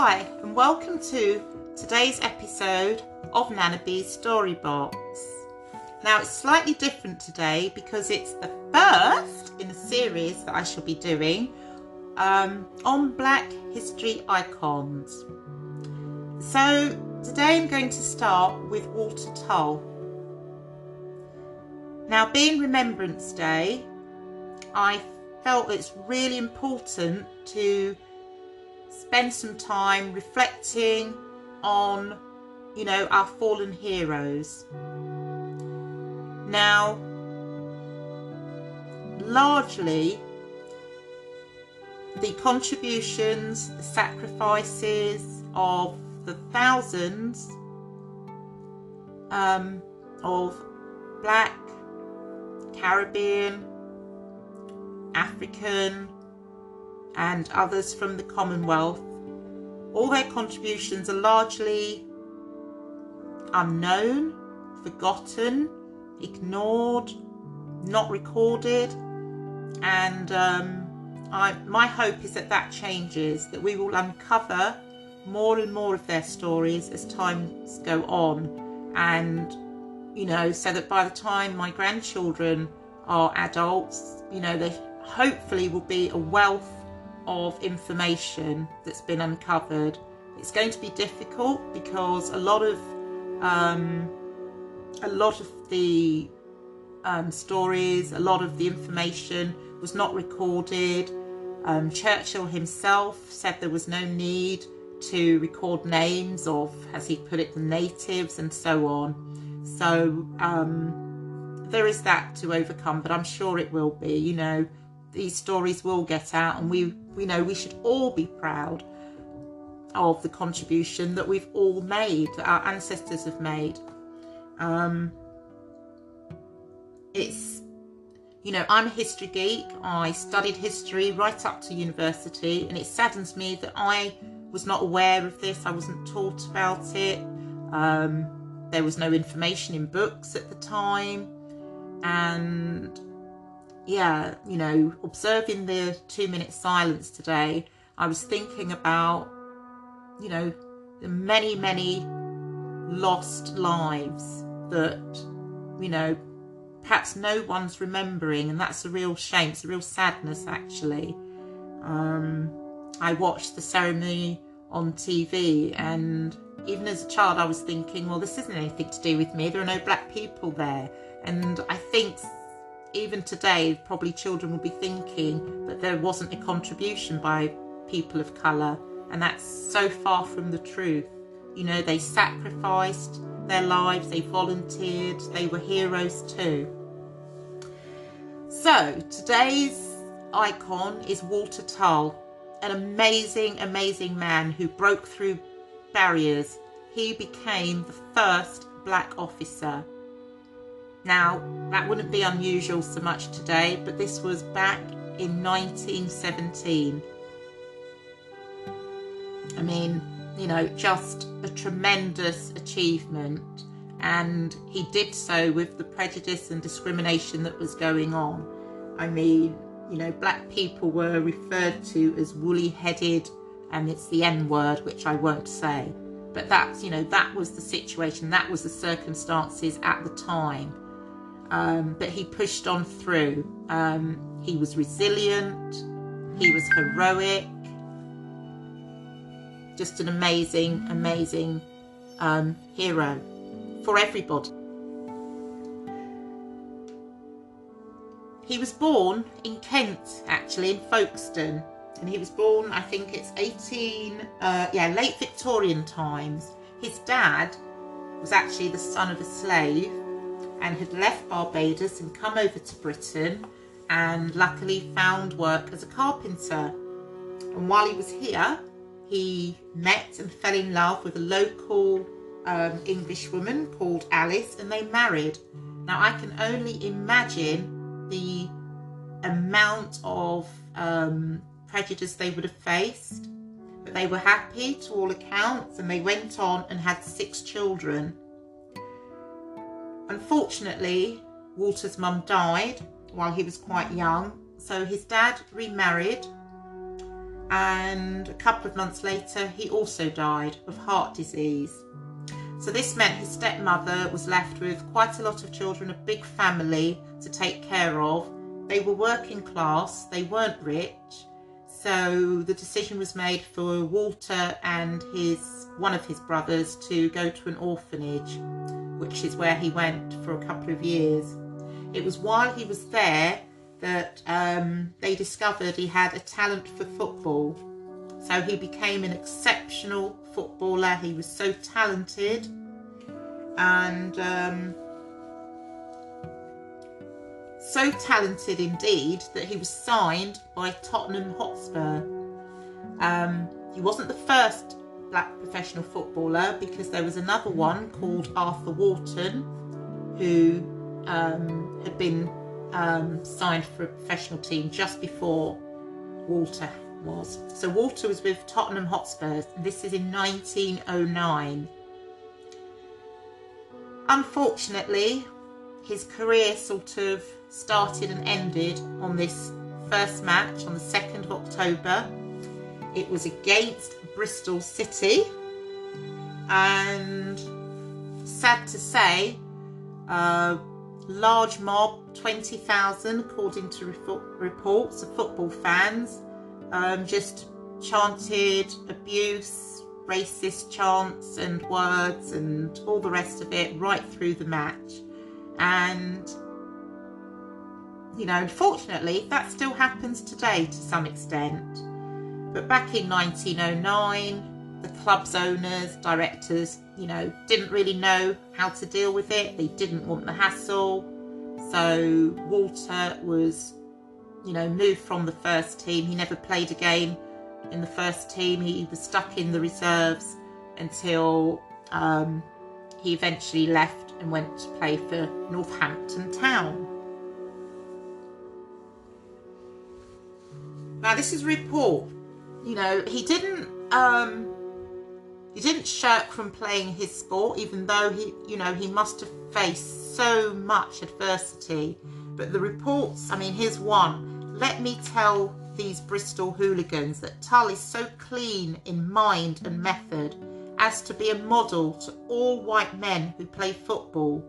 Hi, and welcome to today's episode of Nanabee's Storybox. Now, it's slightly different today because it's the first in a series that I shall be doing um, on Black history icons. So, today I'm going to start with Walter Tull. Now, being Remembrance Day, I felt it's really important to spend some time reflecting on, you know, our fallen heroes. Now, largely, the contributions, the sacrifices of the thousands um, of black, Caribbean, African, and others from the Commonwealth. All their contributions are largely unknown, forgotten, ignored, not recorded, and um, I, my hope is that that changes, that we will uncover more and more of their stories as times go on, and you know, so that by the time my grandchildren are adults, you know, they hopefully will be a wealth of information that's been uncovered. It's going to be difficult because a lot of um, a lot of the um, stories, a lot of the information was not recorded. Um, Churchill himself said there was no need to record names of, as he put it, the natives and so on. So um, there is that to overcome, but I'm sure it will be. You know, these stories will get out, and we we know we should all be proud of the contribution that we've all made, that our ancestors have made. Um, it's you know, I'm a history geek. I studied history right up to university, and it saddens me that I was not aware of this. I wasn't taught about it. Um, there was no information in books at the time, and yeah, you know, observing the two minute silence today, I was thinking about, you know, the many, many lost lives that, you know, perhaps no one's remembering, and that's a real shame. It's a real sadness, actually. Um, I watched the ceremony on TV, and even as a child, I was thinking, well, this isn't anything to do with me. There are no black people there. And I think even today, probably children will be thinking that there wasn't a contribution by people of colour, and that's so far from the truth. You know, they sacrificed their lives, they volunteered, they were heroes too. So, today's icon is Walter Tull, an amazing, amazing man who broke through barriers. He became the first black officer now, that wouldn't be unusual so much today, but this was back in 1917. I mean, you know, just a tremendous achievement. And he did so with the prejudice and discrimination that was going on. I mean, you know, black people were referred to as woolly headed, and it's the N word, which I won't say. But that's, you know, that was the situation, that was the circumstances at the time um, but he pushed on through. Um, he was resilient, he was heroic, just an amazing, amazing um, hero for everybody. He was born in Kent, actually, in Folkestone, and he was born, I think it's 18, uh, yeah, late Victorian times. His dad was actually the son of a slave and had left Barbados and come over to Britain and luckily found work as a carpenter. And while he was here, he met and fell in love with a local um, English woman called Alice and they married. Now, I can only imagine the amount of um, prejudice they would have faced, but they were happy to all accounts and they went on and had six children. Unfortunately, Walter's mum died while he was quite young, so his dad remarried and a couple of months later, he also died of heart disease. So this meant his stepmother was left with quite a lot of children, a big family to take care of. They were working class, they weren't rich, so the decision was made for Walter and his one of his brothers to go to an orphanage, which is where he went for a couple of years. It was while he was there that um, they discovered he had a talent for football. So he became an exceptional footballer. He was so talented and um, so talented indeed that he was signed by Tottenham Hotspur. Um, he wasn't the first black professional footballer because there was another one called Arthur Wharton who um, had been um, signed for a professional team just before Walter was. So Walter was with Tottenham Hotspurs. This is in 1909. Unfortunately, his career sort of started and ended on this first match on the 2nd of October. It was against Bristol City, and sad to say, a large mob, 20,000 according to reports of football fans, um, just chanted abuse, racist chants and words and all the rest of it right through the match. And you know, unfortunately, that still happens today to some extent. But back in 1909, the club's owners, directors, you know, didn't really know how to deal with it. They didn't want the hassle. So Walter was, you know, moved from the first team. He never played again in the first team. He was stuck in the reserves until um, he eventually left and went to play for Northampton Town. Now this is report. You know, he didn't um he didn't shirk from playing his sport, even though he you know, he must have faced so much adversity. But the reports, I mean, here's one. Let me tell these Bristol hooligans that Tull is so clean in mind and method as to be a model to all white men who play football.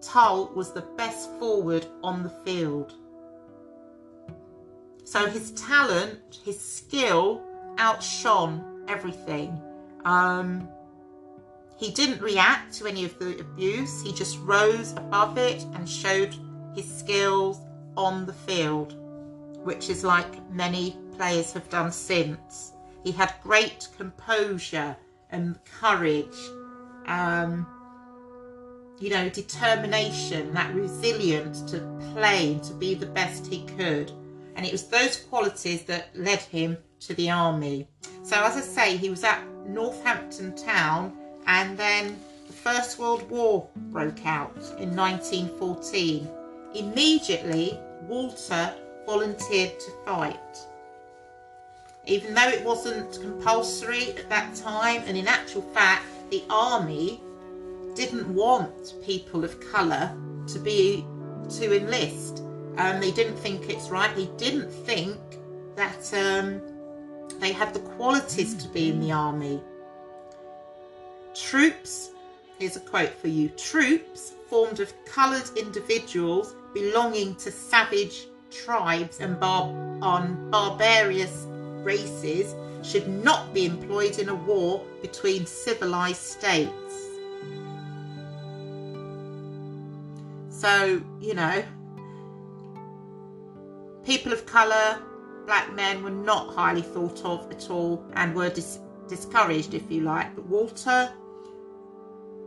Tull was the best forward on the field. So his talent, his skill outshone everything. Um, he didn't react to any of the abuse, he just rose above it and showed his skills on the field, which is like many players have done since. He had great composure and courage, um, you know, determination, that resilience to play to be the best he could. And it was those qualities that led him to the army. So, as I say, he was at Northampton Town, and then the First World War broke out in 1914. Immediately, Walter volunteered to fight. Even though it wasn't compulsory at that time, and in actual fact, the army didn't want people of colour to be to enlist um, they didn't think it's right. They didn't think that um, they had the qualities to be in the army. Troops, here's a quote for you troops formed of coloured individuals belonging to savage tribes and bar- on barbarous races should not be employed in a war between civilized states. So, you know, People of colour, black men, were not highly thought of at all and were dis- discouraged, if you like. But Walter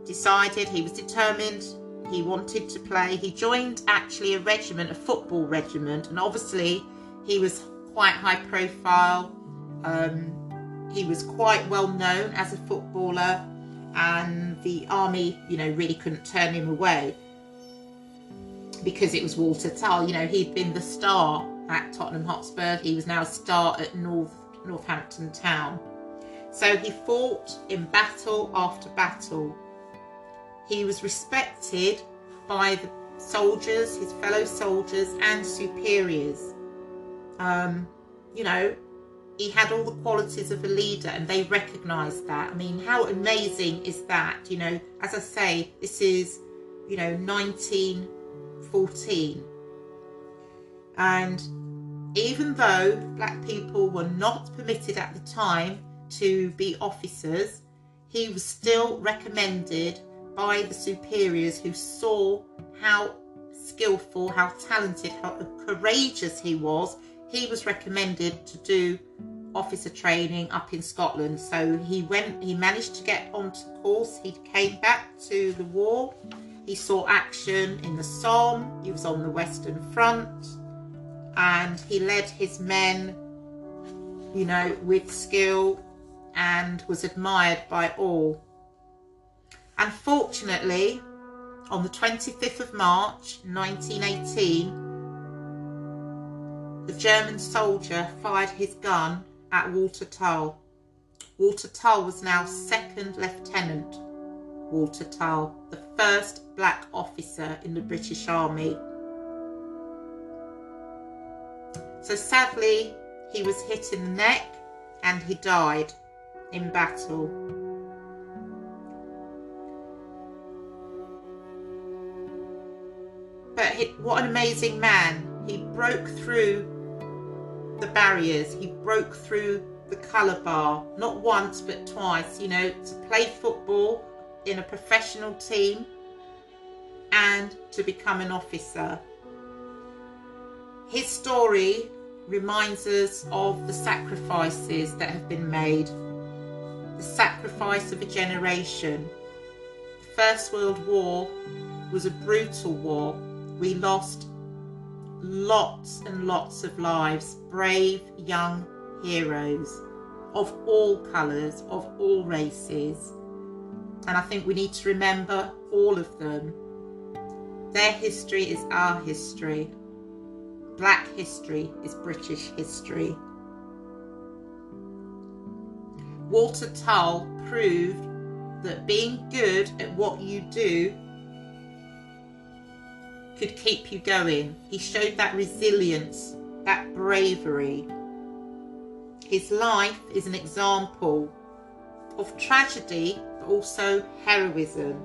decided he was determined he wanted to play. He joined actually a regiment, a football regiment, and obviously he was quite high profile. Um, he was quite well known as a footballer, and the army, you know, really couldn't turn him away because it was Walter Tull. You know, he'd been the star at Tottenham Hotspur. He was now a star at North Northampton Town. So he fought in battle after battle. He was respected by the soldiers, his fellow soldiers, and superiors. Um, you know, he had all the qualities of a leader and they recognised that. I mean, how amazing is that? You know, as I say, this is, you know, 1914. And even though black people were not permitted at the time to be officers, he was still recommended by the superiors who saw how skillful, how talented, how courageous he was. He was recommended to do officer training up in Scotland. So he went, he managed to get onto course. He came back to the war. He saw action in the Somme. He was on the Western Front and he led his men, you know, with skill and was admired by all. Unfortunately, on the 25th of March 1918, the German soldier fired his gun at Walter Tull. Walter Tull was now second lieutenant Walter Tull, the first black officer in the British Army. So sadly, he was hit in the neck and he died in battle. But he, what an amazing man. He broke through the barriers. He broke through the colour bar, not once but twice, you know, to play football in a professional team and to become an officer. His story reminds us of the sacrifices that have been made, the sacrifice of a generation. The First World War was a brutal war. We lost lots and lots of lives, brave young heroes of all colours, of all races. And I think we need to remember all of them. Their history is our history. Black history is British history. Walter Tull proved that being good at what you do could keep you going. He showed that resilience, that bravery. His life is an example of tragedy, but also heroism.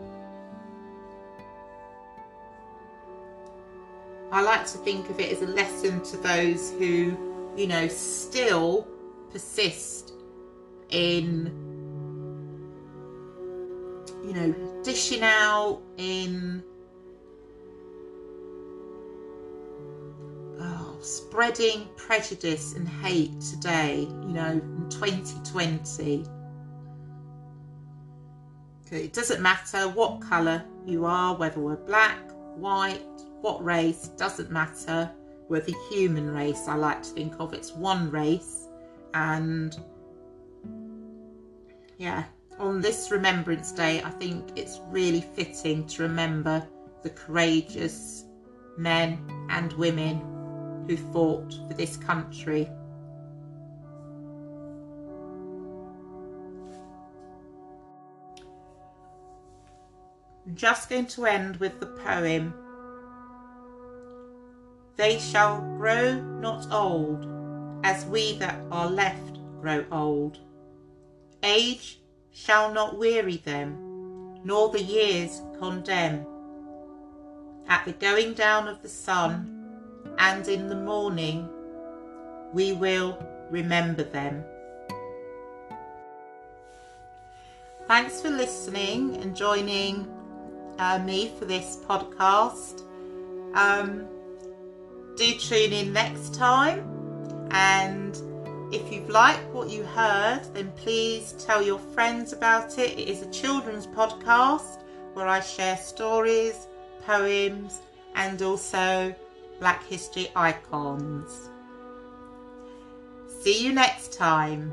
I like to think of it as a lesson to those who, you know, still persist in, you know, dishing out in spreading prejudice and hate today, you know, in 2020. It doesn't matter what colour you are, whether we're black, white, what race, doesn't matter. We're the human race, I like to think of. It's one race. And yeah, on this Remembrance Day, I think it's really fitting to remember the courageous men and women who fought for this country. I'm just going to end with the poem. They shall grow not old, as we that are left grow old. Age shall not weary them, nor the years condemn. At the going down of the sun, and in the morning we will remember them. Thanks for listening and joining uh, me for this podcast. Um, do tune in next time and if you've liked what you heard then please tell your friends about it. It is a children's podcast where I share stories, poems and also Black History icons. See you next time.